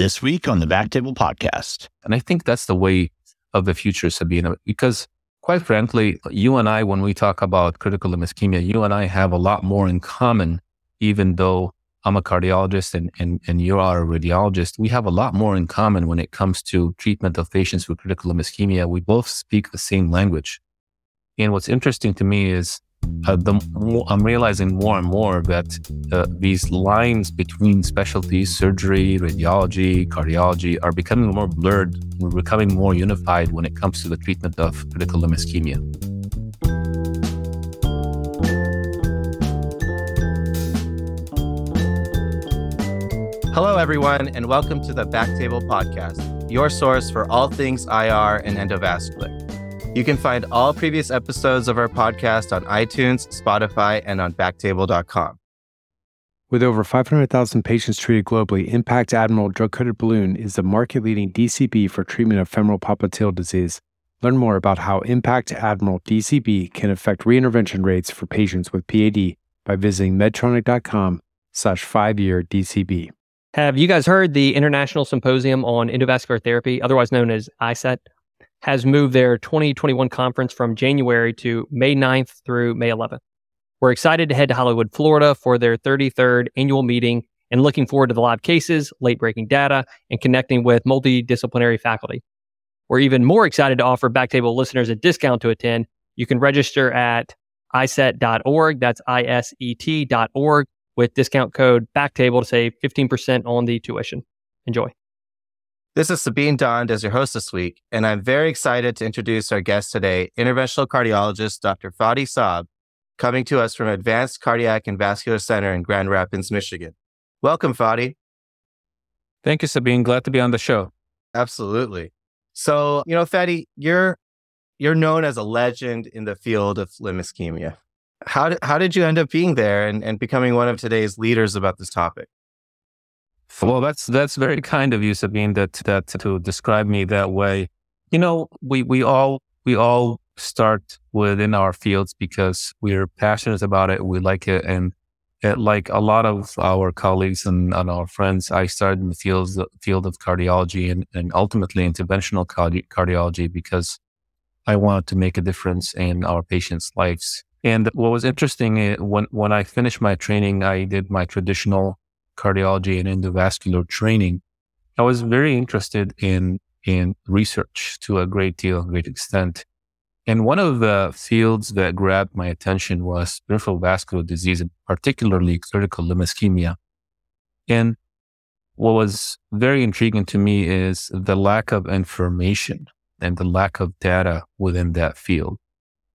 this week on the Back Table Podcast. And I think that's the way of the future, Sabina, because quite frankly, you and I, when we talk about critical limb ischemia, you and I have a lot more in common, even though I'm a cardiologist and, and, and you are a radiologist. We have a lot more in common when it comes to treatment of patients with critical limb ischemia. We both speak the same language. And what's interesting to me is uh, the more, I'm realizing more and more that uh, these lines between specialties, surgery, radiology, cardiology, are becoming more blurred. We're becoming more unified when it comes to the treatment of critical limb ischemia. Hello, everyone, and welcome to the Backtable Podcast, your source for all things IR and endovascular. You can find all previous episodes of our podcast on iTunes, Spotify, and on backtable.com. With over 500,000 patients treated globally, Impact Admiral drug coated balloon is the market leading DCB for treatment of femoral popliteal disease. Learn more about how Impact Admiral DCB can affect reintervention rates for patients with PAD by visiting medtronic.com slash five year DCB. Have you guys heard the International Symposium on Endovascular Therapy, otherwise known as ISET? Has moved their 2021 conference from January to May 9th through May 11th. We're excited to head to Hollywood, Florida for their 33rd annual meeting and looking forward to the live cases, late breaking data, and connecting with multidisciplinary faculty. We're even more excited to offer Backtable listeners a discount to attend. You can register at iset.org. That's I-S-E-T.org with discount code Backtable to save 15% on the tuition. Enjoy. This is Sabine Dhand as your host this week, and I'm very excited to introduce our guest today, interventional cardiologist Dr. Fadi Saab, coming to us from Advanced Cardiac and Vascular Center in Grand Rapids, Michigan. Welcome, Fadi. Thank you, Sabine. Glad to be on the show. Absolutely. So, you know, Fadi, you're you're known as a legend in the field of limb ischemia. How did, how did you end up being there and, and becoming one of today's leaders about this topic? Well, that's that's very kind of you, Sabine, that that to describe me that way. You know, we we all we all start within our fields because we're passionate about it, we like it, and it, like a lot of our colleagues and, and, our friends, I started in the field field of cardiology and, and ultimately interventional cardi- cardiology because I wanted to make a difference in our patients' lives. And what was interesting eh, when when I finished my training, I did my traditional cardiology and endovascular training, I was very interested in in research to a great deal, great extent. And one of the fields that grabbed my attention was peripheral vascular disease, and particularly critical limb ischemia. And what was very intriguing to me is the lack of information and the lack of data within that field.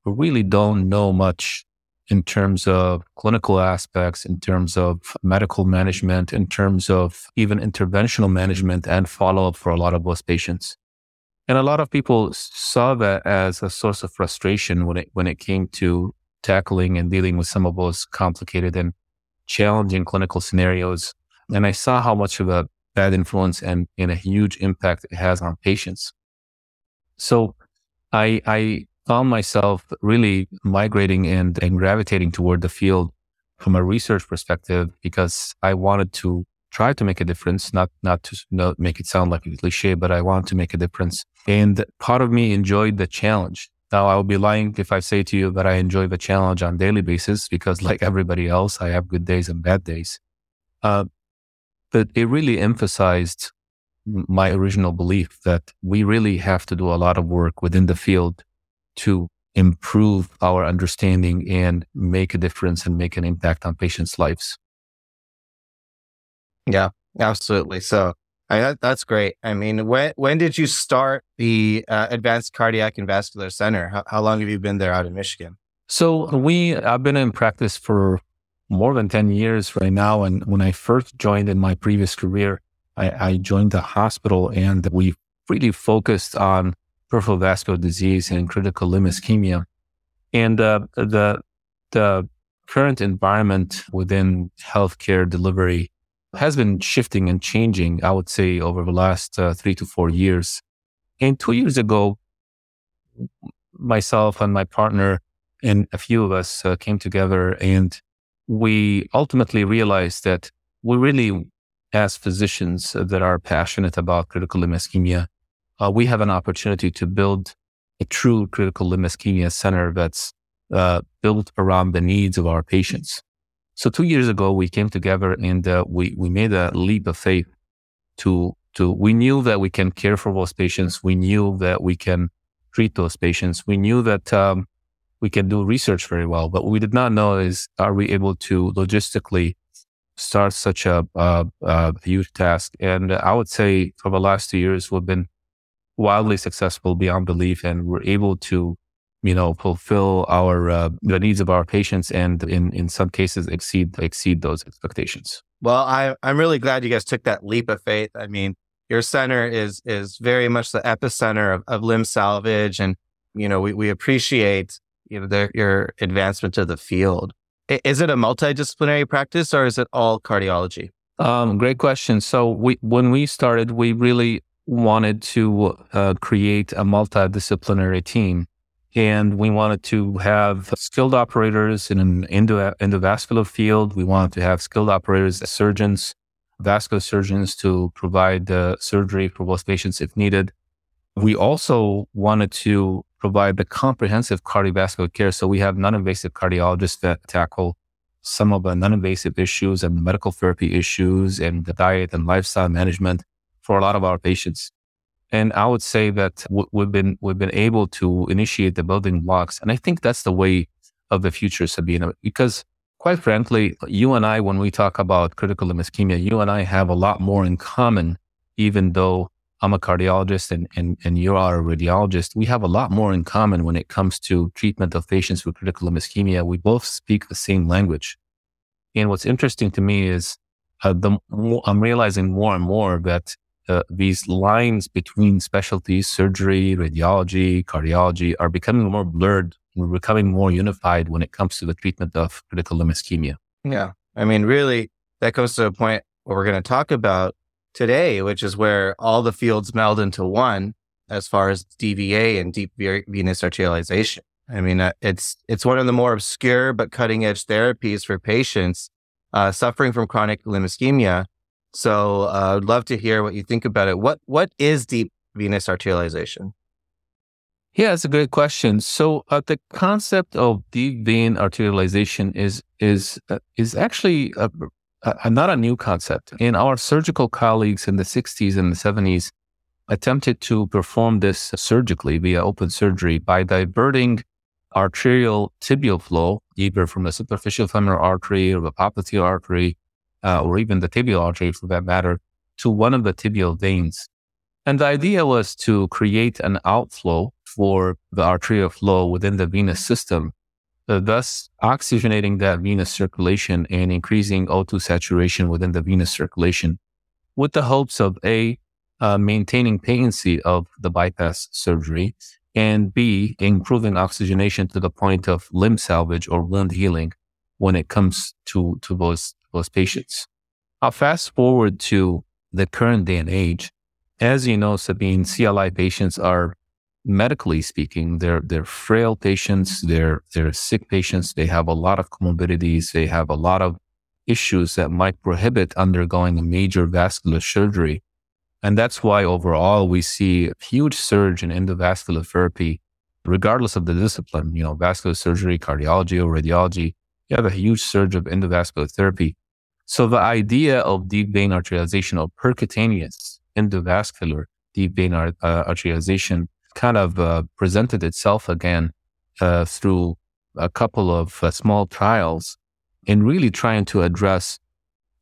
We really don't know much in terms of clinical aspects, in terms of medical management, in terms of even interventional management and follow up for a lot of those patients. And a lot of people saw that as a source of frustration when it, when it came to tackling and dealing with some of those complicated and challenging clinical scenarios. And I saw how much of a bad influence and, and a huge impact it has on patients. So I, I found myself really migrating and, and gravitating toward the field from a research perspective because I wanted to try to make a difference, not not to not make it sound like a cliche, but I want to make a difference. And part of me enjoyed the challenge. Now I would be lying if I say to you that I enjoy the challenge on daily basis because, like everybody else, I have good days and bad days. Uh, but it really emphasized my original belief that we really have to do a lot of work within the field to improve our understanding and make a difference and make an impact on patients' lives. Yeah, absolutely. So I, that, that's great. I mean, when when did you start the uh, Advanced Cardiac and Vascular Center? How, how long have you been there out in Michigan? So we I've been in practice for more than ten years right now. And when I first joined in my previous career, I, I joined the hospital, and we really focused on peripheral vascular disease and critical limb ischemia. And uh, the the current environment within healthcare delivery has been shifting and changing. I would say over the last uh, three to four years. And two years ago, myself and my partner and a few of us uh, came together and we ultimately realized that we really as physicians that are passionate about critical limb ischemia, uh, we have an opportunity to build a true critical limb ischemia center that's uh, built around the needs of our patients. So two years ago, we came together and uh, we we made a leap of faith to to. We knew that we can care for those patients. We knew that we can treat those patients. We knew that um, we can do research very well, but what we did not know is are we able to logistically start such a, a, a huge task? And I would say for the last two years, we've been wildly successful beyond belief, and we're able to, you know, fulfill our uh, the needs of our patients, and in in some cases exceed exceed those expectations. Well, I I'm really glad you guys took that leap of faith. I mean, your center is is very much the epicenter of, of limb salvage, and you know we we appreciate you know the, your advancement to the field. Is it a multidisciplinary practice or is it all cardiology? Um, great question. So we when we started, we really wanted to uh, create a multidisciplinary team. And we wanted to have skilled operators in an endo- endovascular field. We wanted to have skilled operators, surgeons, vascular surgeons to provide the surgery for both patients if needed. We also wanted to provide the comprehensive cardiovascular care. So we have non-invasive cardiologists that tackle some of the non-invasive issues and the medical therapy issues and the diet and lifestyle management for a lot of our patients. And I would say that we've been we've been able to initiate the building blocks, and I think that's the way of the future, Sabina. Because quite frankly, you and I, when we talk about critical limb ischemia, you and I have a lot more in common, even though I'm a cardiologist and, and, and you are a radiologist. We have a lot more in common when it comes to treatment of patients with critical limb ischemia. We both speak the same language. And what's interesting to me is uh, the I'm realizing more and more that uh, these lines between specialties, surgery, radiology, cardiology, are becoming more blurred. We're becoming more unified when it comes to the treatment of critical limb ischemia. Yeah. I mean, really, that goes to a point where we're going to talk about today, which is where all the fields meld into one as far as DVA and deep venous arterialization. I mean, uh, it's it's one of the more obscure but cutting edge therapies for patients uh, suffering from chronic limb ischemia so uh, I'd love to hear what you think about it. What what is deep venous arterialization? Yeah, it's a great question. So uh, the concept of deep vein arterialization is is uh, is actually a, a, not a new concept. And our surgical colleagues in the 60s and the 70s attempted to perform this surgically via open surgery by diverting arterial tibial flow, either from the superficial femoral artery or the popliteal artery uh, or even the tibial artery for that matter, to one of the tibial veins. And the idea was to create an outflow for the arterial flow within the venous system, uh, thus oxygenating that venous circulation and increasing O2 saturation within the venous circulation with the hopes of A, uh, maintaining patency of the bypass surgery, and B, improving oxygenation to the point of limb salvage or wound healing when it comes to, to those patients. I'll fast forward to the current day and age. As you know, Sabine, CLI patients are medically speaking, they're they're frail patients, they're they're sick patients, they have a lot of comorbidities, they have a lot of issues that might prohibit undergoing a major vascular surgery. And that's why overall we see a huge surge in endovascular therapy, regardless of the discipline, you know, vascular surgery, cardiology, or radiology. You have a huge surge of endovascular therapy. So the idea of deep vein arterialization or percutaneous endovascular deep vein uh, arterialization kind of uh, presented itself again uh, through a couple of uh, small trials in really trying to address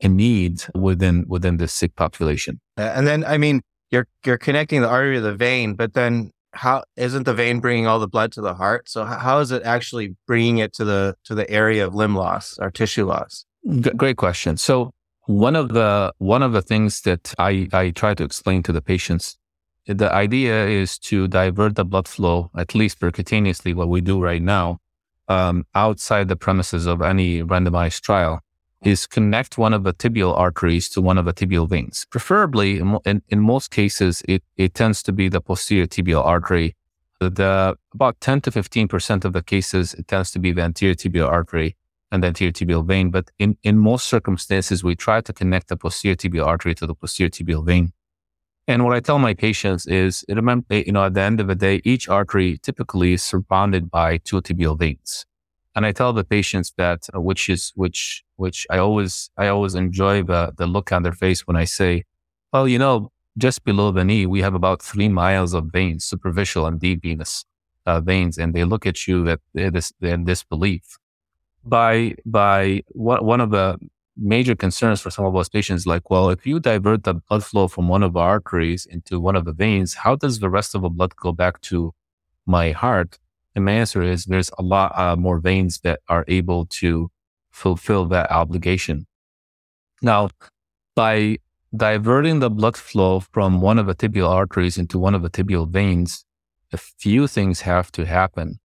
a need within within the sick population. And then, I mean, you're you're connecting the artery to the vein, but then how isn't the vein bringing all the blood to the heart? So how is it actually bringing it to the to the area of limb loss or tissue loss? G- great question. So one of the one of the things that I I try to explain to the patients, the idea is to divert the blood flow at least percutaneously, what we do right now, um, outside the premises of any randomized trial, is connect one of the tibial arteries to one of the tibial veins. Preferably, in, in, in most cases, it it tends to be the posterior tibial artery. The about ten to fifteen percent of the cases, it tends to be the anterior tibial artery and the anterior tibial vein. But in, in most circumstances, we try to connect the posterior tibial artery to the posterior tibial vein. And what I tell my patients is, remember, you know, at the end of the day, each artery typically is surrounded by two tibial veins. And I tell the patients that, uh, which is, which, which I always, I always enjoy the, the look on their face when I say, well, you know, just below the knee, we have about three miles of veins, superficial and deep venous uh, veins. And they look at you that this in disbelief by by what, one of the major concerns for some of those patients like well if you divert the blood flow from one of the arteries into one of the veins how does the rest of the blood go back to my heart? And my answer is there's a lot uh, more veins that are able to fulfill that obligation. Now by diverting the blood flow from one of the tibial arteries into one of the tibial veins a few things have to happen.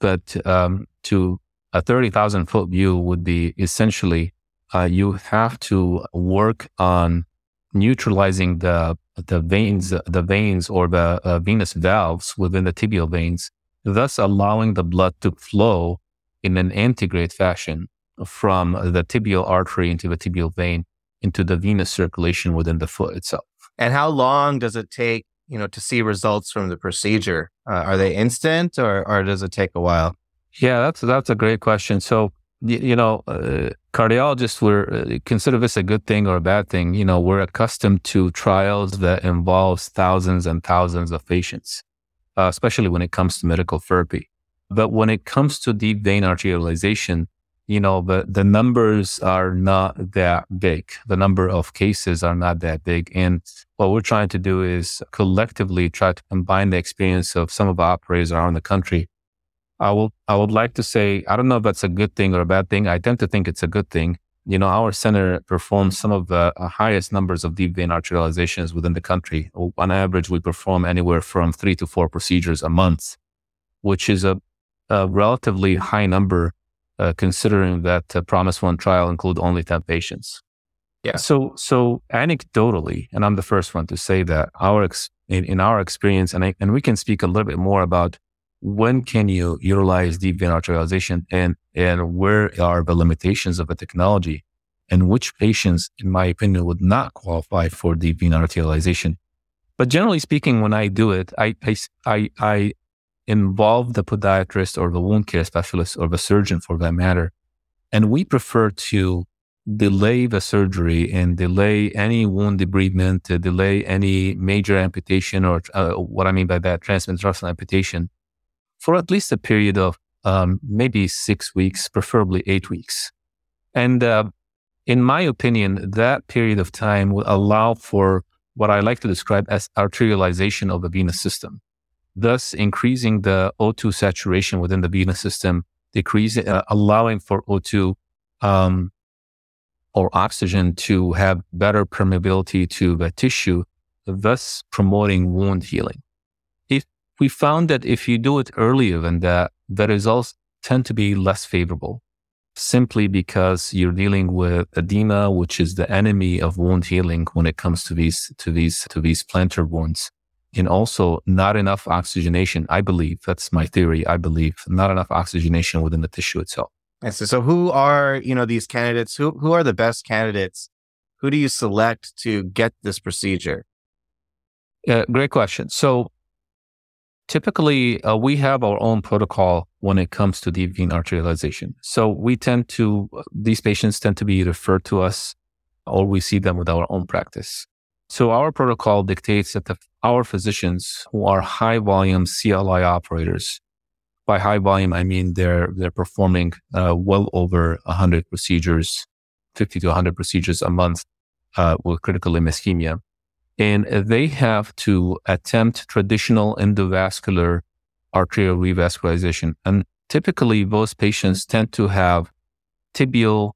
But um, to a 30,000 foot view would be essentially uh, you have to work on neutralizing the the veins, the veins or the uh, venous valves within the tibial veins, thus allowing the blood to flow in an antegrade fashion from the tibial artery into the tibial vein into the venous circulation within the foot itself. And how long does it take, you know, to see results from the procedure? Uh, are they instant or, or does it take a while? Yeah, that's that's a great question. So you, know, uh, cardiologists were uh, consider this a good thing or a bad thing. You know, we're accustomed to trials that involves thousands and thousands of patients, uh, especially when it comes to medical therapy. But when it comes to deep vein arterialization, you know, the, the numbers are not that big. The number of cases are not that big. And what we're trying to do is collectively try to combine the experience of some of the operators around the country I will I would like to say I don't know if that's a good thing or a bad thing. I tend to think it's a good thing. You know, our center performs some of the uh, highest numbers of deep vein arterializations within the country. On average, we perform anywhere from three to four procedures a month, which is a, a relatively high number uh, considering that the Promise One trial include only 10 patients. Yeah. So, so anecdotally, and I'm the first one to say that our ex, in, in our experience, and I, and we can speak a little bit more about when can you utilize deep vein arterialization and, and where are the limitations of the technology and which patients, in my opinion, would not qualify for deep vein arterialization. But generally speaking, when I do it, I, I, I involve the podiatrist or the wound care specialist or the surgeon for that matter. And we prefer to delay the surgery and delay any wound debridement, delay any major amputation or uh, what I mean by that, transmetatarsal amputation for at least a period of um, maybe six weeks, preferably eight weeks. And uh, in my opinion, that period of time will allow for what I like to describe as arterialization of the venous system, thus increasing the O2 saturation within the venous system, decreasing, uh, allowing for O2 um, or oxygen to have better permeability to the tissue, thus promoting wound healing we found that if you do it earlier than that, the results tend to be less favorable simply because you're dealing with edema, which is the enemy of wound healing when it comes to these, to these, to these plantar wounds. And also not enough oxygenation. I believe that's my theory. I believe not enough oxygenation within the tissue itself. And so, so who are, you know, these candidates? Who, who are the best candidates? Who do you select to get this procedure? Uh, great question. So typically uh, we have our own protocol when it comes to deep vein arterialization. So we tend to, these patients tend to be referred to us or we see them with our own practice. So our protocol dictates that the, our physicians who are high volume CLI operators, by high volume, I mean they're, they're performing uh, well over 100 procedures, 50 to 100 procedures a month uh, with critical limb ischemia and they have to attempt traditional endovascular arterial revascularization. And typically, those patients tend to have tibial,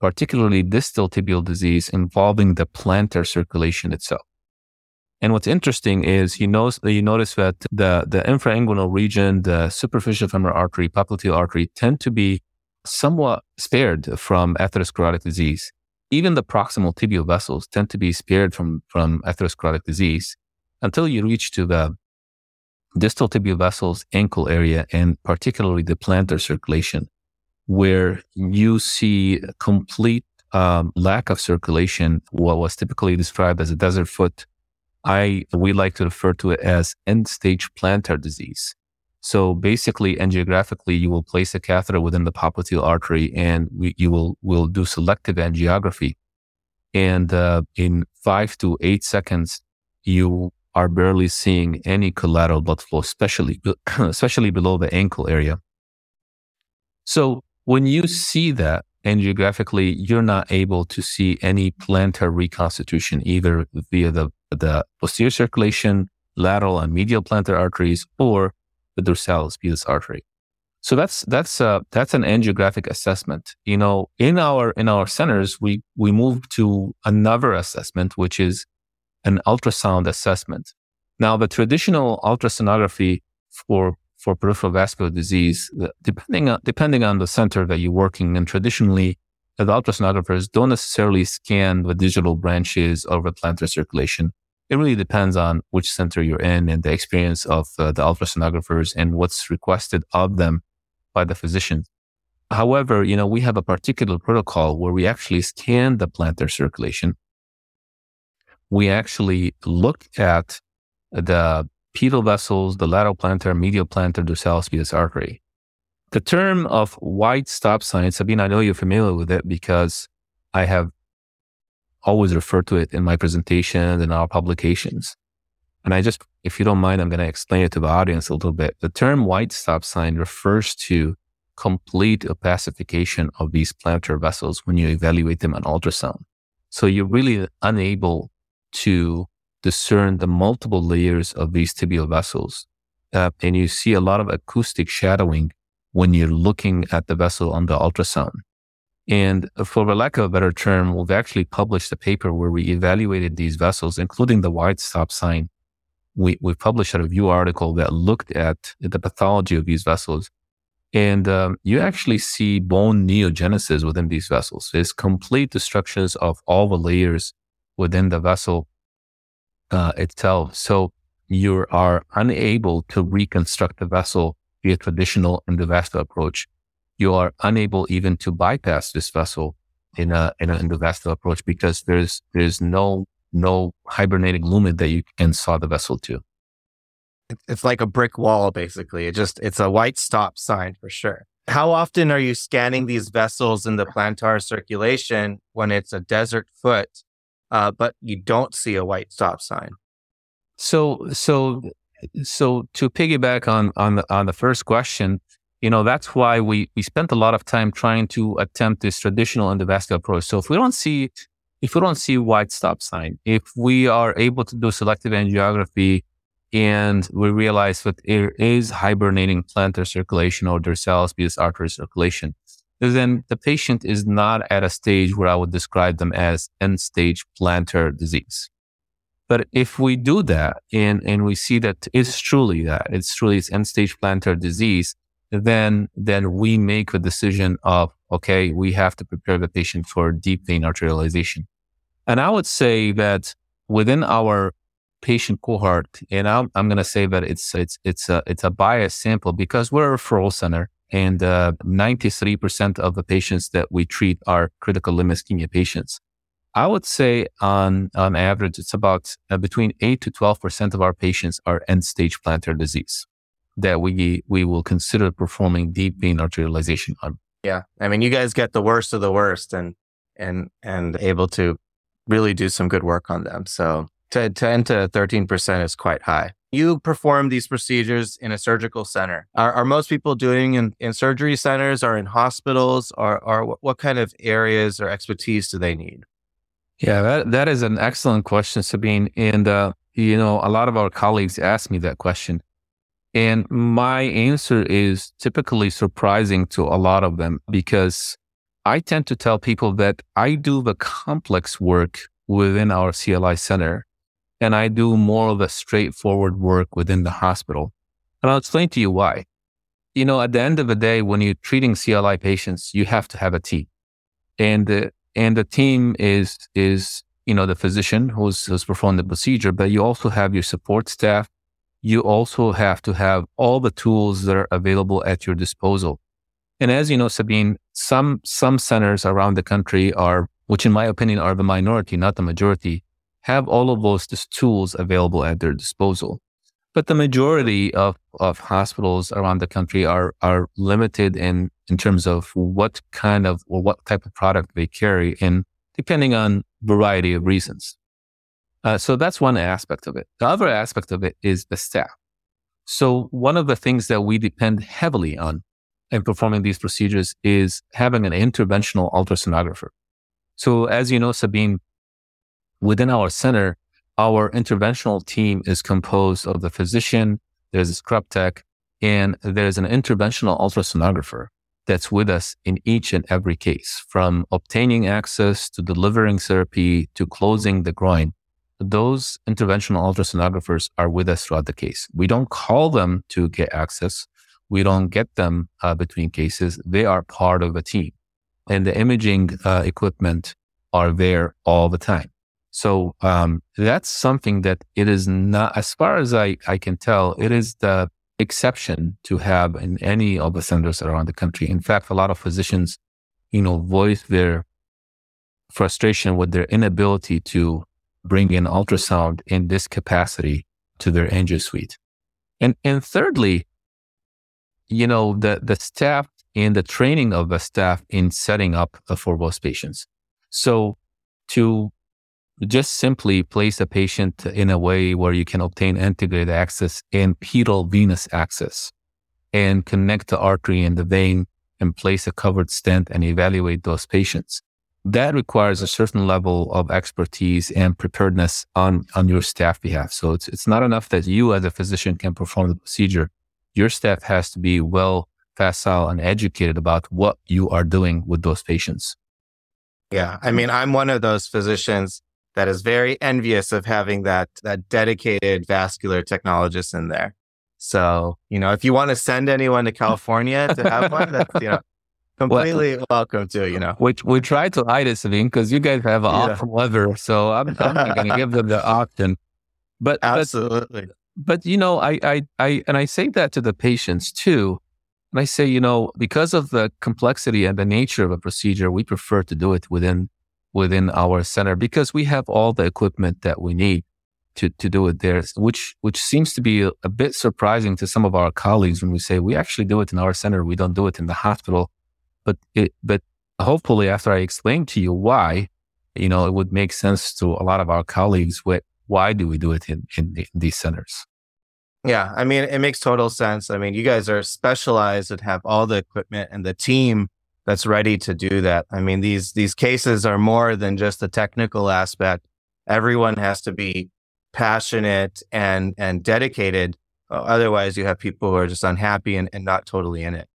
particularly distal tibial disease involving the plantar circulation itself. And what's interesting is you notice, you notice that the, the infrainguinal region, the superficial femoral artery, popliteal artery tend to be somewhat spared from atherosclerotic disease even the proximal tibial vessels tend to be spared from, from atherosclerotic disease until you reach to the distal tibial vessels, ankle area, and particularly the plantar circulation, where you see complete um, lack of circulation, what was typically described as a desert foot, I we like to refer to it as end stage plantar disease. So basically, angiographically, you will place a catheter within the popliteal artery, and we, you will will do selective angiography, and uh, in five to eight seconds, you are barely seeing any collateral blood flow, especially especially below the ankle area. So when you see that angiographically, you're not able to see any plantar reconstitution either via the, the posterior circulation, lateral and medial plantar arteries, or the dorsalis pedis artery. So that's that's uh, that's an angiographic assessment. You know, in our in our centers, we we move to another assessment, which is an ultrasound assessment. Now, the traditional ultrasonography for for peripheral vascular disease, depending on, depending on the center that you're working in, traditionally, the ultrasonographers don't necessarily scan the digital branches of the plantar circulation. It really depends on which center you're in and the experience of uh, the ultrasonographers and what's requested of them by the physician. However, you know, we have a particular protocol where we actually scan the plantar circulation. We actually look at the pedal vessels, the lateral plantar, medial plantar, dorsalis pedis artery. The term of white stop sign, Sabine, I know you're familiar with it because I have always refer to it in my presentations and our publications. And I just, if you don't mind, I'm going to explain it to the audience a little bit. The term white stop sign refers to complete opacification of these plantar vessels when you evaluate them on ultrasound. So you're really unable to discern the multiple layers of these tibial vessels. Uh, and you see a lot of acoustic shadowing when you're looking at the vessel on the ultrasound. And for the lack of a better term, we've actually published a paper where we evaluated these vessels, including the white stop sign. We, we published a review article that looked at the pathology of these vessels. And um, you actually see bone neogenesis within these vessels. It's complete destructions of all the layers within the vessel uh, itself. So you are unable to reconstruct the vessel via traditional endovascular approach. You are unable even to bypass this vessel in a in an endovascular approach because there's there's no no hibernating lumen that you can saw the vessel to. It's like a brick wall, basically. It just it's a white stop sign for sure. How often are you scanning these vessels in the plantar circulation when it's a desert foot uh, but you don't see a white stop sign. So, so, so to piggyback on on the, on the first question, you know that's why we we spent a lot of time trying to attempt this traditional endovascular approach. So if we don't see if we don't see white stop sign, if we are able to do selective angiography and we realize that there is hibernating plantar circulation or dorsalis pedis artery circulation, then the patient is not at a stage where I would describe them as end stage plantar disease. But if we do that and, and we see that it's truly that, it's truly it's end stage plantar disease, then, then we make a decision of, okay, we have to prepare the patient for deep vein arterialization. And I would say that within our patient cohort, and I'm, I'm going to say that it's, it's, it's a, it's a biased sample because we're a referral center and uh, 93% of the patients that we treat are critical limb ischemia patients. I would say on, on average, it's about uh, between 8 to 12% of our patients are end stage plantar disease that we, we will consider performing deep vein arterialization on. Yeah. I mean, you guys get the worst of the worst and, and, and able to really do some good work on them. So 10 to 13% is quite high you perform these procedures in a surgical center. Are, are most people doing in, in surgery centers or in hospitals or, or what kind of areas or expertise do they need? Yeah, that, that is an excellent question, Sabine. And, uh, you know, a lot of our colleagues ask me that question. And my answer is typically surprising to a lot of them because I tend to tell people that I do the complex work within our CLI center and I do more of the straightforward work within the hospital. And I'll explain to you why. You know, at the end of the day, when you're treating CLI patients, you have to have a team. And the, and the team is, is, you know, the physician who's, who's performing the procedure, but you also have your support staff. You also have to have all the tools that are available at your disposal. And as you know, Sabine, some some centers around the country are, which in my opinion are the minority, not the majority, have all of those tools available at their disposal. But the majority of, of hospitals around the country are are limited in in terms of what kind of or what type of product they carry, and depending on variety of reasons. Uh, so that's one aspect of it. The other aspect of it is the staff. So one of the things that we depend heavily on in performing these procedures is having an interventional ultrasonographer. So as you know, Sabine, within our center, our interventional team is composed of the physician, there's a scrub tech, and there's an interventional ultrasonographer that's with us in each and every case, from obtaining access to delivering therapy to closing the groin those interventional ultrasonographers are with us throughout the case. We don't call them to get access. We don't get them uh, between cases. They are part of a team and the imaging uh, equipment are there all the time. So um, that's something that it is not, as far as I, I can tell, it is the exception to have in any of the centers around the country. In fact, a lot of physicians, you know, voice their frustration with their inability to bring in ultrasound in this capacity to their angio suite. And, and thirdly, you know, the, the staff and the training of the staff in setting up for those patients. So to just simply place a patient in a way where you can obtain antegrade access and pedal venous access and connect the artery and the vein and place a covered stent and evaluate those patients that requires a certain level of expertise and preparedness on, on your staff behalf. So it's, it's not enough that you as a physician can perform the procedure. Your staff has to be well facile and educated about what you are doing with those patients. Yeah. I mean, I'm one of those physicians that is very envious of having that, that dedicated vascular technologist in there. So, you know, if you want to send anyone to California to have one, that's, you know, Uh, completely well, welcome to, you know. We, we try to hide it, Sabine, because you guys have an yeah. lever. So I'm, I'm not going to give them the option. But absolutely. But, but, you know, I, I, I, and I say that to the patients too. And I say, you know, because of the complexity and the nature of a procedure, we prefer to do it within, within our center because we have all the equipment that we need to, to do it there, which, which seems to be a, a bit surprising to some of our colleagues when we say we actually do it in our center. We don't do it in the hospital but it, but hopefully after I explain to you why, you know, it would make sense to a lot of our colleagues. What, why do we do it in, in, in these centers? Yeah. I mean, it makes total sense. I mean, you guys are specialized and have all the equipment and the team that's ready to do that. I mean, these, these cases are more than just the technical aspect. Everyone has to be passionate and, and dedicated. Otherwise you have people who are just unhappy and, and not totally in it.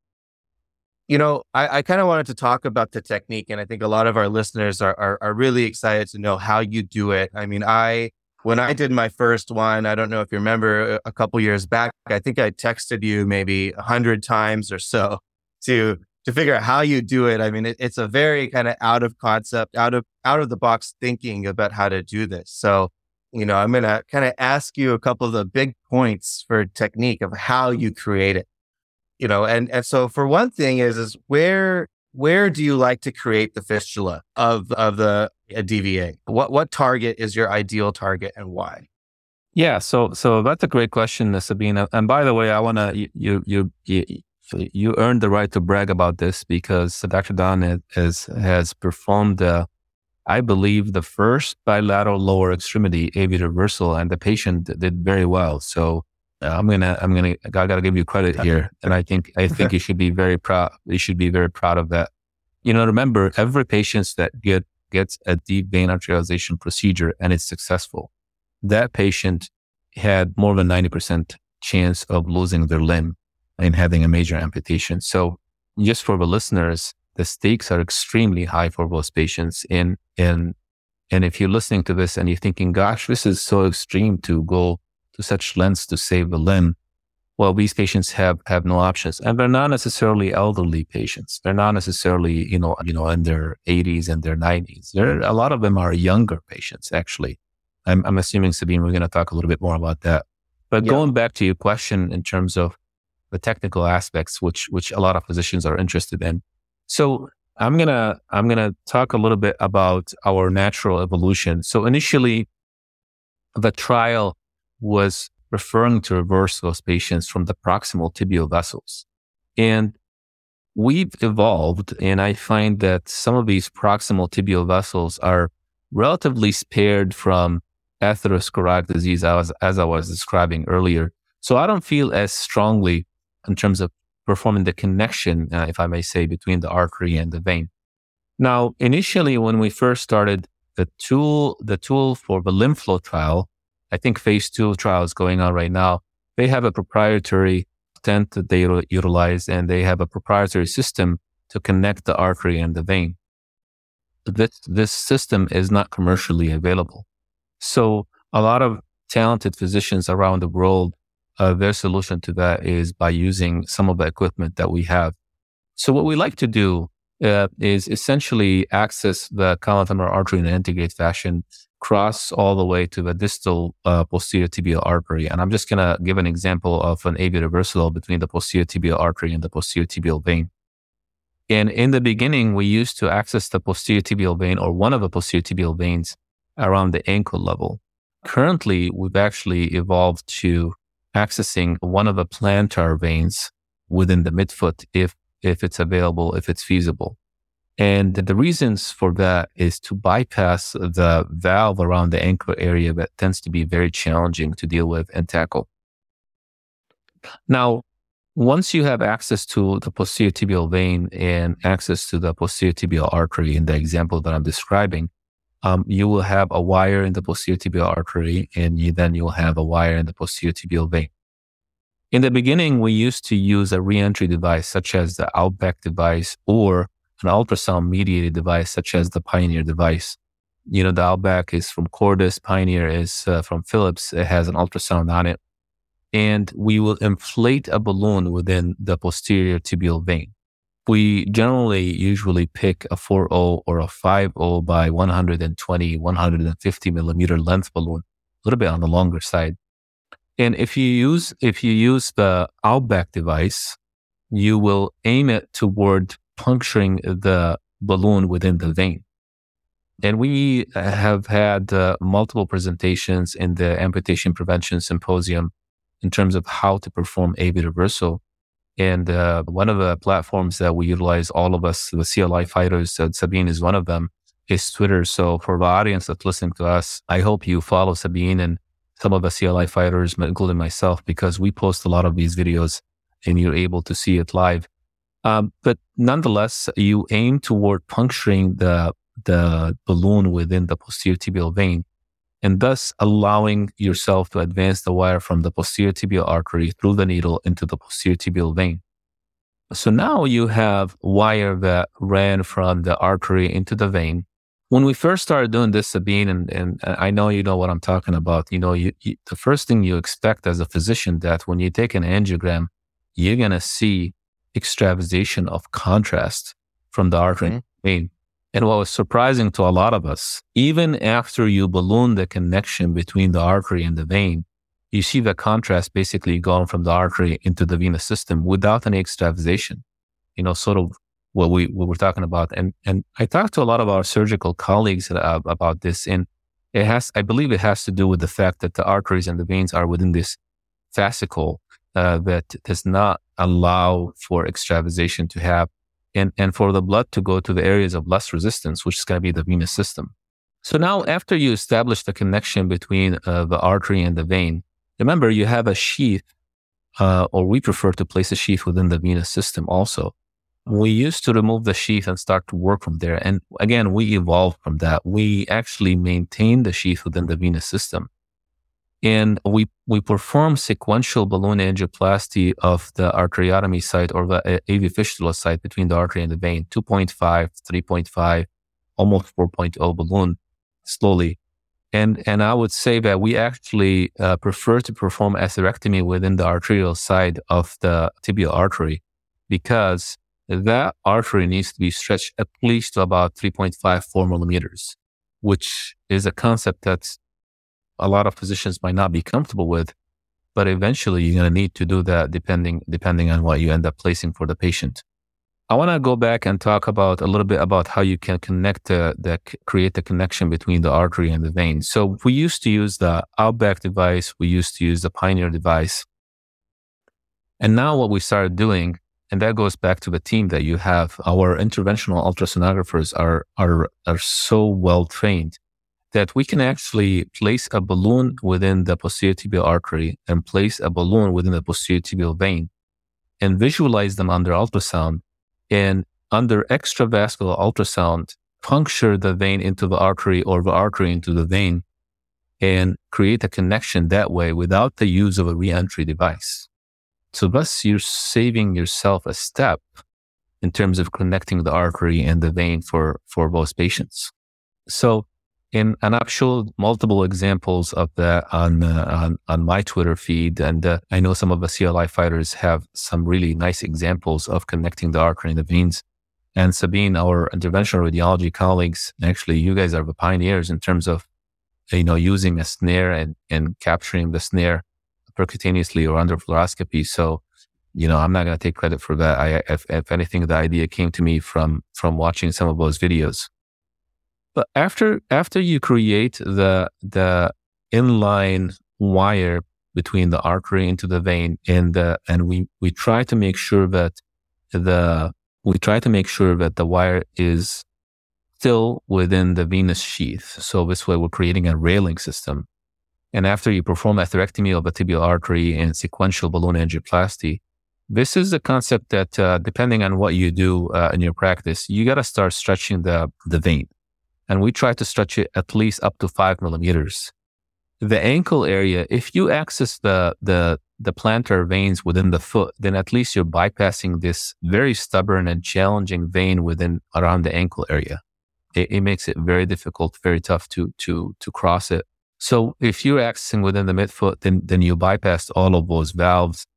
You know, I, I kind of wanted to talk about the technique, and I think a lot of our listeners are, are, are really excited to know how you do it. I mean, I when I did my first one, I don't know if you remember a couple years back, I think I texted you maybe a hundred times or so to to figure out how you do it. I mean, it, it's a very kind of out of concept, out of out of the box thinking about how to do this. So, you know, I'm gonna kind of ask you a couple of the big points for technique of how you create it you know, and, and so for one thing is, is where, where do you like to create the fistula of, of the DVA? What, what target is your ideal target and why? Yeah, so so that's a great question, Sabina. And by the way, I want to you you you you earned the right to brag about this because Dr. Dhand is, has performed, uh, I believe, the first bilateral lower extremity AV reversal, and the patient did very well. So I'm gonna, I'm gonna, I gotta give you credit here, and I think, I think you should be very proud. You should be very proud of that. You know, remember, every patient that get gets a deep vein arterialization procedure and it's successful, that patient had more than ninety percent chance of losing their limb and having a major amputation. So, just for the listeners, the stakes are extremely high for those patients. In and and if you're listening to this and you're thinking, "Gosh, this is so extreme to go." To such lengths to save the limb, well, these patients have, have no options. And they're not necessarily elderly patients. They're not necessarily, you know, you know, in their 80s and their 90s. There, a lot of them are younger patients, actually. I'm, I'm assuming, Sabine, we're going to talk a little bit more about that. But going back to your question in terms of the technical aspects, which which a lot of physicians are interested in. So I'm gonna I'm gonna talk a little bit about our natural evolution. So initially, the trial was referring to reverse those patients from the proximal tibial vessels, and we've evolved, and I find that some of these proximal tibial vessels are relatively spared from atherosclerotic disease, as, as I was describing earlier. So I don't feel as strongly in terms of performing the connection, uh, if I may say, between the artery and the vein. Now, initially, when we first started the tool, the tool for the lymph LimFlow trial, I think phase two trial is going on right now. They have a proprietary stent that they utilize and they have a proprietary system to connect the artery and the vein. This, this system is not commercially available. So a lot of talented physicians around the world, uh, their solution to that is by using some of the equipment that we have. So what we like to do uh, is essentially access the columnar artery in an antegrade fashion, cross all the way to the distal uh, posterior tibial artery. And I'm just going to give an example of an AV reversal between the posterior tibial artery and the posterior tibial vein. And in the beginning, we used to access the posterior tibial vein or one of the posterior tibial veins around the ankle level. Currently, we've actually evolved to accessing one of the plantar veins within the midfoot if if it's available, if it's feasible. And the reasons for that is to bypass the valve around the ankle area that tends to be very challenging to deal with and tackle. Now, once you have access to the posterior tibial vein and access to the posterior tibial artery in the example that I'm describing, um, you will have a wire in the posterior tibial artery and you, then you'll have a wire in the posterior tibial vein. In the beginning, we used to use a reentry device such as the Outback device or an ultrasound mediated device such as the Pioneer device. You know, the Outback is from Cordis, Pioneer is uh, from Philips. It has an ultrasound on it. And we will inflate a balloon within the posterior tibial vein. We generally usually pick a 4.0 or a 5.0 by 120, 150 millimeter length balloon, a little bit on the longer side. And if you use if you use the Outback device, you will aim it toward puncturing the balloon within the vein. And we have had uh, multiple presentations in the amputation prevention symposium in terms of how to perform AV reversal. And uh, one of the platforms that we utilize, all of us, the CLI fighters, uh, Sabine is one of them, is Twitter. So for the audience that's listening to us, I hope you follow Sabine and some of the CLI fighters, including myself, because we post a lot of these videos and you're able to see it live. Um, but nonetheless, you aim toward puncturing the, the balloon within the posterior tibial vein and thus allowing yourself to advance the wire from the posterior tibial artery through the needle into the posterior tibial vein. So now you have wire that ran from the artery into the vein when we first started doing this, Sabine, and, and I know you know what I'm talking about. You know, you, you, the first thing you expect as a physician that when you take an angiogram, you're gonna see extravasation of contrast from the artery mm-hmm. vein. And what was surprising to a lot of us, even after you balloon the connection between the artery and the vein, you see the contrast basically going from the artery into the venous system without any extravasation. You know, sort of what we what we're talking about. And and I talked to a lot of our surgical colleagues uh, about this, and it has I believe it has to do with the fact that the arteries and the veins are within this fascicle uh, that does not allow for extravasation to have, and and for the blood to go to the areas of less resistance, which is going to be the venous system. So now, after you establish the connection between uh, the artery and the vein, remember you have a sheath, uh, or we prefer to place a sheath within the venous system also we used to remove the sheath and start to work from there. And again, we evolved from that. We actually maintain the sheath within the venous system. And we, we perform sequential balloon angioplasty of the arteriotomy site or the AV fistula site between the artery and the vein, 2.5, 3.5, almost 4.0 balloon slowly. And, and I would say that we actually uh, prefer to perform atherectomy within the arterial side of the tibial artery because that artery needs to be stretched at least to about 3.5, 4 millimeters, which is a concept that a lot of physicians might not be comfortable with. but eventually you're going to need to do that depending depending on what you end up placing for the patient. I want to go back and talk about a little bit about how you can connect the, the create the connection between the artery and the vein. So we used to use the Outback device. We used to use the Pioneer device. And now what we started doing, and that goes back to the team that you have, our interventional ultrasonographers are, are, are so well trained that we can actually place a balloon within the posterior tibial artery and place a balloon within the posterior tibial vein and visualize them under ultrasound and under extravascular ultrasound, puncture the vein into the artery or the artery into the vein and create a connection that way without the use of a reentry device. So thus you're saving yourself a step in terms of connecting the artery and the vein for, for those patients. So in, and I've showed multiple examples of that on, uh, on, on my Twitter feed. And uh, I know some of the CLI fighters have some really nice examples of connecting the artery and the veins. And Sabine, our interventional radiology colleagues, actually, you guys are the pioneers in terms of, you know, using a snare and, and capturing the snare percutaneously or under fluoroscopy. So, you know, I'm not going to take credit for that. I, if, if anything, the idea came to me from, from watching some of those videos. But after after you create the the inline wire between the artery into the vein and the and we we try to make sure that the we try to make sure that the wire is still within the venous sheath. So this way we're creating a railing system. And after you perform atherectomy of the tibial artery and sequential balloon angioplasty, this is a concept that, uh, depending on what you do uh, in your practice, you got to start stretching the, the vein and we try to stretch it at least up to five millimeters. The ankle area, if you access the, the, the plantar veins within the foot, then at least you're bypassing this very stubborn and challenging vein within around the ankle area. It, it makes it very difficult, very tough to, to, to cross it. So if you're accessing within the midfoot, then, then you bypass all of those valves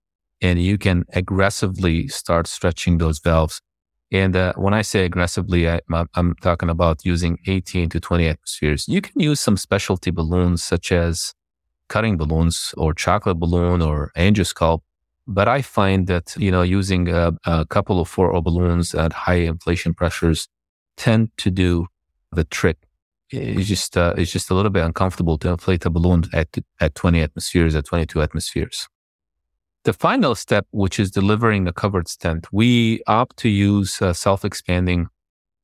and you can aggressively start stretching those valves and uh, when I say aggressively, I, am talking about using 18 to 20 atmospheres. You can use some specialty balloons such as cutting balloons or chocolate balloon or angiosculpt. But I find that, you know, using a, a couple of 4O balloons at high inflation pressures tend to do the trick. It's just, uh, it's just a little bit uncomfortable to inflate a balloon at, at 20 atmospheres, at 22 atmospheres. The final step, which is delivering a covered stent, we opt to use a self-expanding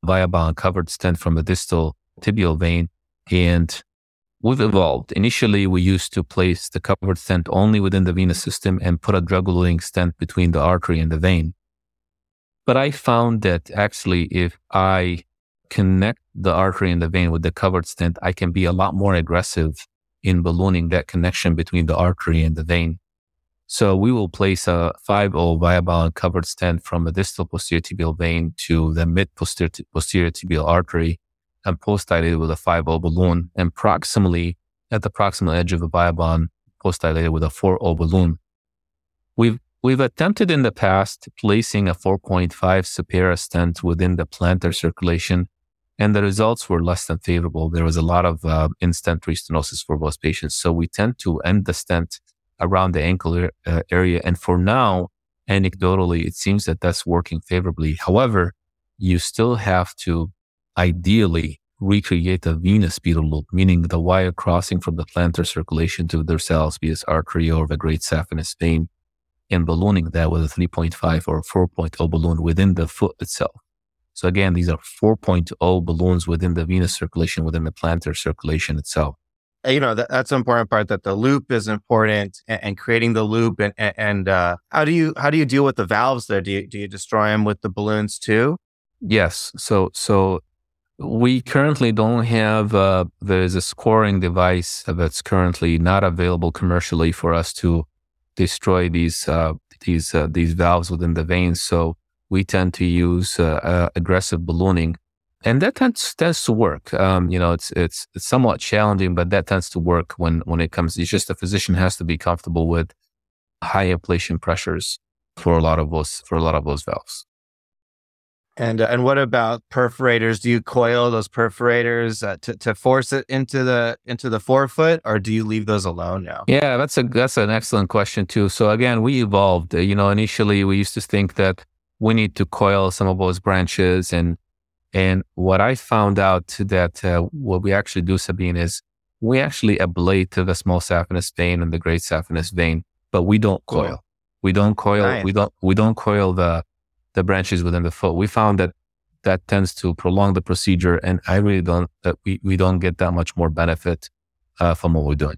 Viabahn covered stent from a distal tibial vein. And we've evolved. Initially, we used to place the covered stent only within the venous system and put a drug-eluting stent between the artery and the vein. But I found that actually, if I connect the artery and the vein with the covered stent, I can be a lot more aggressive in ballooning that connection between the artery and the vein. So we will place a 5O Viabahn covered stent from the distal posterior tibial vein to the mid posterior, posterior tibial artery and post dilated with a 5O balloon and proximally at the proximal edge of the post dilated with a 4O balloon. We've We've attempted in the past placing a 4.5 Supera stent within the plantar circulation, and the results were less than favorable. There was a lot of uh, in-stent restenosis for those patients. So we tend to end the stent around the ankle uh, area. And for now, anecdotally, it seems that that's working favorably. However, you still have to ideally recreate the venous pedal loop, meaning the wire crossing from the plantar circulation to the dorsalis venous artery or the great saphenous vein and ballooning that with a 3.5 or 4.0 balloon within the foot itself. So again, these are 4.0 balloons within the venous circulation, within the plantar circulation itself. Uh, you know that, that's an important part that the loop is important and, and creating the loop and and uh, how do you how do you deal with the valves there? Do you do you destroy them with the balloons too? Yes. So so we currently don't have uh, there's a scoring device that's currently not available commercially for us to destroy these uh, these uh, these valves within the veins. So we tend to use uh, aggressive ballooning and that tends tends to work. Um, you know, it's it's it's somewhat challenging, but that tends to work when when it comes. It's just the physician has to be comfortable with high ablation pressures for a lot of those for a lot of those valves. And uh, and what about perforators? Do you coil those perforators uh, to to force it into the into the forefoot, or do you leave those alone now? Yeah, that's a that's an excellent question too. So again, we evolved. You know, initially we used to think that we need to coil some of those branches, and and what I found out that uh, what we actually do, Sabine, is we actually ablate the small saphenous vein and the great saphenous vein, but we don't coil. Cool. We don't coil. Nice. We don't we don't coil the the branches within the foot. We found that that tends to prolong the procedure, and I really don't that uh, we we don't get that much more benefit uh, from what we're doing.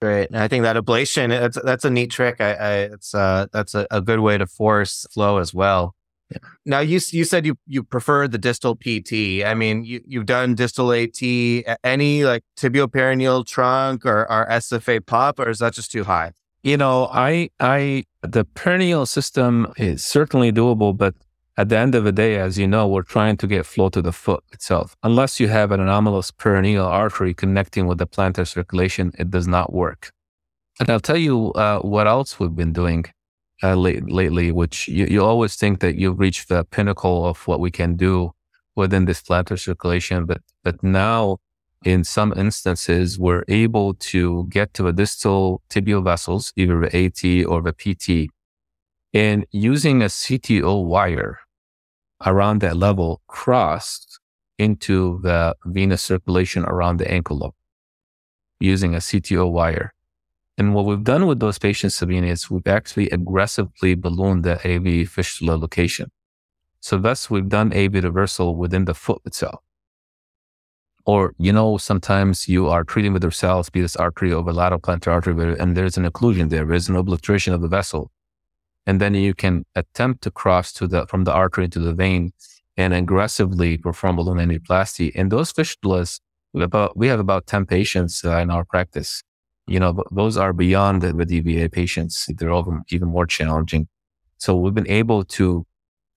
Great, and I think that ablation that's that's a neat trick. I, I it's uh that's a, a good way to force flow as well. Yeah. Now you you said you you prefer the distal PT. I mean you you've done distal AT. Any like tibioperoneal trunk or, or SFA pop, or is that just too high? You know, I I the peroneal system is certainly doable, but at the end of the day, as you know, we're trying to get flow to the foot itself. Unless you have an anomalous peroneal artery connecting with the plantar circulation, it does not work. And I'll tell you uh, what else we've been doing uh, late, lately, which you, you always think that you've reached the pinnacle of what we can do within this plantar circulation, but but now in some instances, we're able to get to the distal tibial vessels, either the AT or the PT, and using a CTO wire around that level crossed into the venous circulation around the ankle lobe using a CTO wire. And what we've done with those patients, Sabine, is we've actually aggressively ballooned the AV fistula location. So thus we've done AV reversal within the foot itself. Or, you know, sometimes you are treating with yourself, be this artery over lateral plantar artery, and there's an occlusion there. There's an obliteration of the vessel. And then you can attempt to cross to the, from the artery to the vein and aggressively perform balloon angioplasty. And those fistulas, about, we have about 10 patients uh, in our practice. You know, those are beyond the, the DVA patients. They're even more challenging. So we've been able to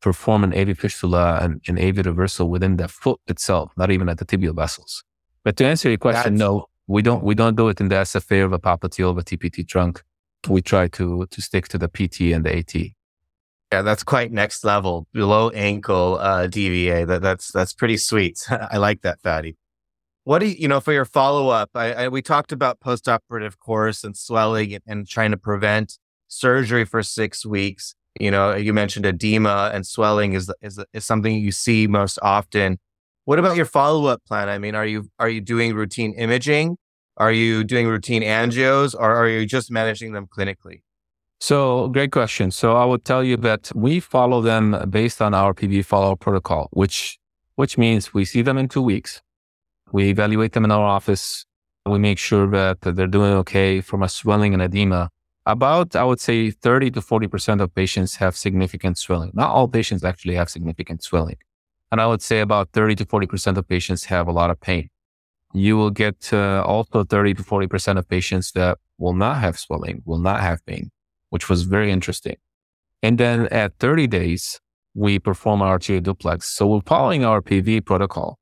perform an AV fistula and an AV reversal within the foot itself, not even at the tibial vessels. But to answer your question, That's... no, we don't we don't do it in the SFA of the popliteal or the TPT trunk. We try to to stick to the PT and the AT. Yeah, that's quite next level below ankle uh, DVA. That that's that's pretty sweet. I like that, Fady. What do you, you know for your follow up? I, I, we talked about post operative course and swelling and, and trying to prevent surgery for six weeks. You know, you mentioned edema and swelling is is is something you see most often. What about your follow up plan? I mean, are you are you doing routine imaging? Are you doing routine angios, or are you just managing them clinically? So, great question. So, I would tell you that we follow them based on our PV follow protocol, which which means we see them in two weeks. We evaluate them in our office. We make sure that they're doing okay from a swelling and edema about, I would say 30 to 40% of patients have significant swelling. Not all patients actually have significant swelling. And I would say about 30 to 40% of patients have a lot of pain. You will get uh, also 30 to 40% of patients that will not have swelling, will not have pain, which was very interesting. And then at 30 days, we perform our arterial duplex. So we're following our PV protocol.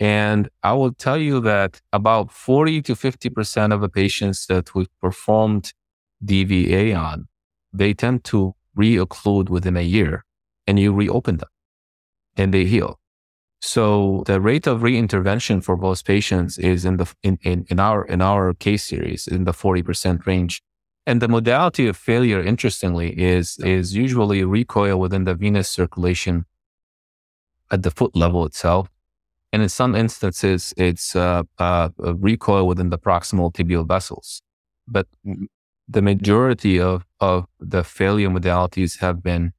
And I will tell you that about 40 to 50% of the patients that we've performed DVA on, they tend to re-occlude within a year and you reopen them and they heal. So the rate of reintervention for those patients is in the in, in, in our in our case series in the 40% range. And the modality of failure, interestingly, is is usually recoil within the venous circulation at the foot level itself. And in some instances, it's uh, uh, recoil within the proximal tibial vessels. But the majority of, of the failure modalities have been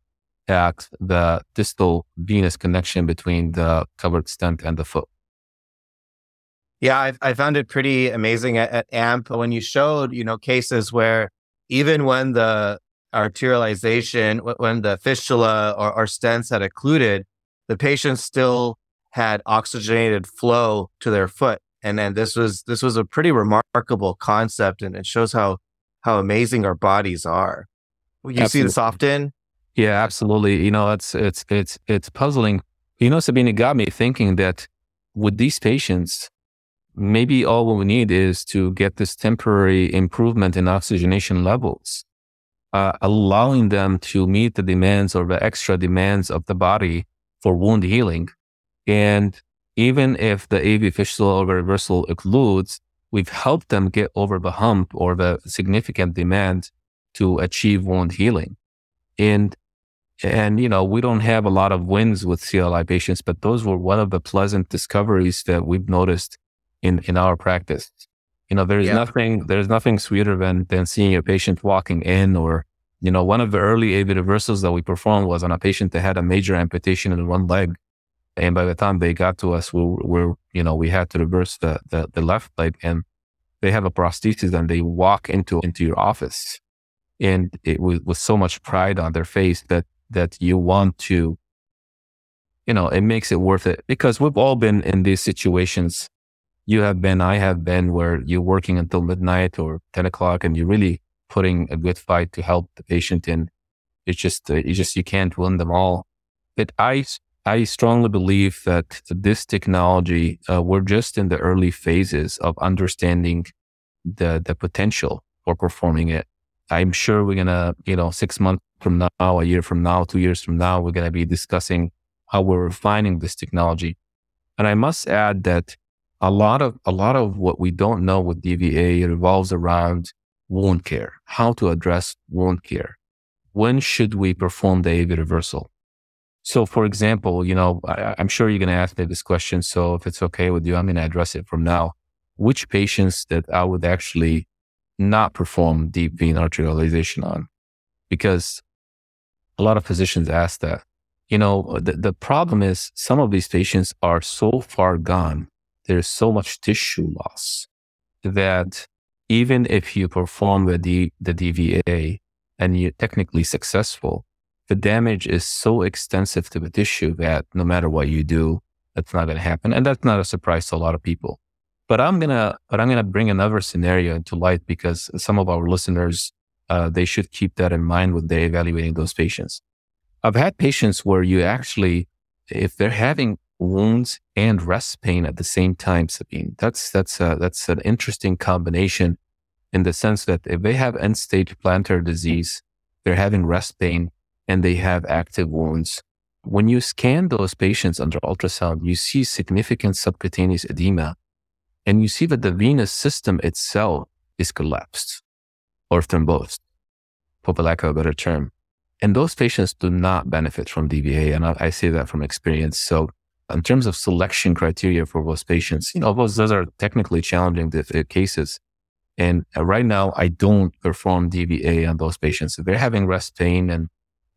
at the distal venous connection between the covered stent and the foot. Yeah, I, I found it pretty amazing at, at, AMP when you showed, you know, cases where even when the arterialization, when the fistula or, or stents had occluded, the patient still had oxygenated flow to their foot. And then this was this was a pretty remarkable concept, and it shows how how amazing our bodies are. You absolutely. see this often? Yeah, absolutely. You know, it's it's it's it's puzzling. You know, Sabine, it got me thinking that with these patients, maybe all we need is to get this temporary improvement in oxygenation levels, uh, allowing them to meet the demands or the extra demands of the body for wound healing. And even if the AV fistula or reversal occludes, we've helped them get over the hump or the significant demand to achieve wound healing. And and you know, we don't have a lot of wins with CLI patients, but those were one of the pleasant discoveries that we've noticed in in our practice. You know, there's yeah. nothing there's nothing sweeter than than seeing a patient walking in or you know, one of the early AV reversals that we performed was on a patient that had a major amputation in one leg. And by the time they got to us, we were, you know, we had to reverse the, the, the left leg and they have a prosthesis and they walk into, into your office. And it was with so much pride on their face that, that you want to, you know, it makes it worth it because we've all been in these situations. You have been, I have been where you're working until midnight or 10 o'clock and you're really putting a good fight to help the patient in. It's just, uh, you just, you can't win them all. But I, I strongly believe that this technology, uh, we're just in the early phases of understanding the, the potential for performing it. I'm sure we're going to, you know, six months from now, a year from now, two years from now, we're going to be discussing how we're refining this technology. And I must add that a lot of, a lot of what we don't know with DVA revolves around wound care, how to address wound care. When should we perform the AV reversal? So, for example, you know, I, am sure you're going to ask me this question. So, if it's okay with you, I'm going to address it from now. Which patients that I would actually not perform deep vein arterialization on? Because a lot of physicians ask that. You know, the, the problem is some of these patients are so far gone. There's so much tissue loss that even if you perform the, the DVA and you're technically successful, the damage is so extensive to the tissue that no matter what you do, that's not going to happen. And that's not a surprise to a lot of people. But I'm gonna, but I'm gonna bring another scenario into light because some of our listeners, uh, they should keep that in mind when they're evaluating those patients. I've had patients where you actually, if they're having wounds and rest pain at the same time, Sabine. That's that's a, that's an interesting combination in the sense that if they have end stage plantar disease, they're having rest pain and they have active wounds. When you scan those patients under ultrasound, you see significant subcutaneous edema and you see that the venous system itself is collapsed or thrombosed, for lack of a better term. And those patients do not benefit from DVA. And I, I say that from experience. So in terms of selection criteria for those patients, you know, those, those are technically challenging cases. And uh, right now, I don't perform DVA on those patients. If They're having rest pain and,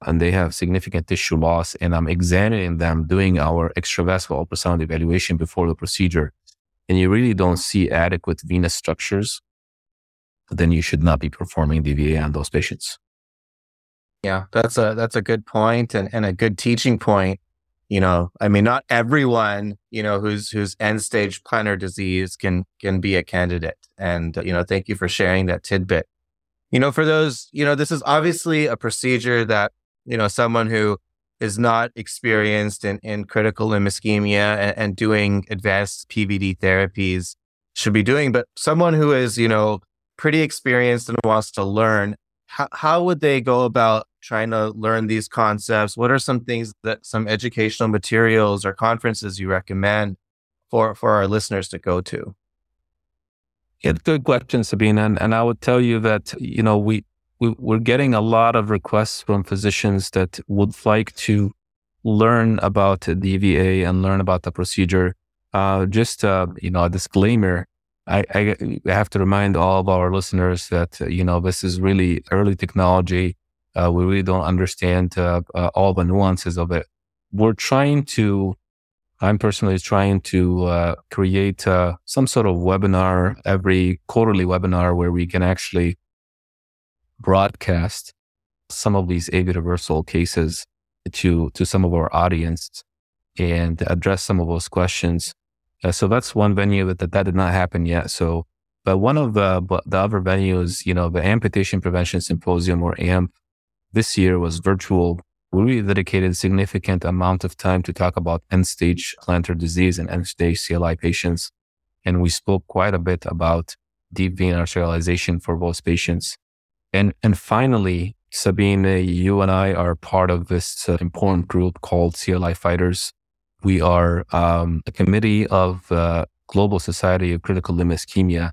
and they have significant tissue loss. And I'm examining them doing our extravascular ultrasound evaluation before the procedure. And you really don't see adequate venous structures. Then you should not be performing DVA on those patients. Yeah, that's a that's a good point and, and a good teaching point you know i mean not everyone you know who's who's end stage plantar disease can can be a candidate and you know thank you for sharing that tidbit you know for those you know this is obviously a procedure that you know someone who is not experienced in, in critical limb ischemia and, and doing advanced pvd therapies should be doing but someone who is you know pretty experienced and wants to learn how, how would they go about trying to learn these concepts? What are some things that some educational materials or conferences you recommend for, for our listeners to go to? Yeah, good question, Sabine. And, and I would tell you that, you know, we, we're getting a lot of requests from physicians that would like to learn about the DVA and learn about the procedure. Uh, just, uh, you know, a disclaimer. I, I, have to remind all of our listeners that, uh, you know, this is really early technology. Uh, we really don't understand uh, uh, all the nuances of it. We're trying to, I'm personally trying to create some sort of webinar, every quarterly webinar where we can actually broadcast some of these AV reversal cases to, to some of our audience and address some of those questions. Uh, so that's one venue that, that did not happen yet. So, but one of the, the other venues, you know, the Amputation Prevention Symposium or AMP, this year was virtual. We dedicated significant amount of time to talk about end stage plantar disease and end stage CLI patients. And we spoke quite a bit about deep vein arterialization for those patients. And, and finally, Sabine, you and I are part of this uh, important group called CLI Fighters. We are um, a committee of uh, Global Society of Critical Limb Ischemia.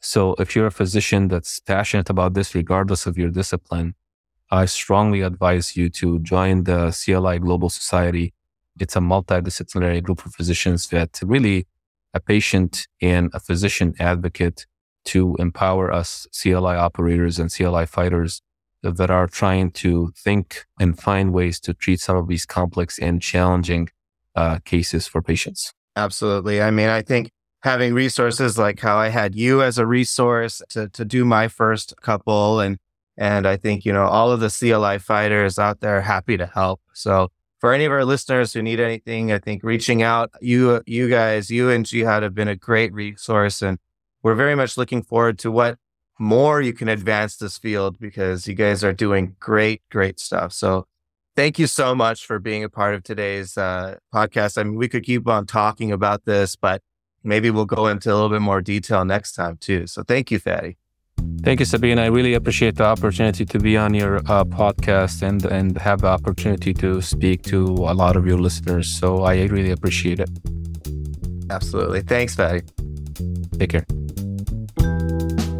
So if you're a physician that's passionate about this, regardless of your discipline, I strongly advise you to join the CLI Global Society. It's a multidisciplinary group of physicians that really a patient and a physician advocate to empower us CLI operators and CLI fighters that are trying to think and find ways to treat some of these complex and challenging uh, cases for patients. Absolutely. I mean, I think having resources like how I had you as a resource to, to do my first couple and and I think, you know, all of the CLI fighters out there happy to help. So for any of our listeners who need anything, I think reaching out, you, you guys, you and Jihad have been a great resource. And we're very much looking forward to what more you can advance this field because you guys are doing great, great stuff. So thank you so much for being a part of today's uh, podcast. I mean, we could keep on talking about this, but maybe we'll go into a little bit more detail next time too. So thank you, Fady. Thank you, Sabine. I really appreciate the opportunity to be on your uh, podcast and and have the opportunity to speak to a lot of your listeners. So I really appreciate it. Absolutely. Thanks, Fady. Take care.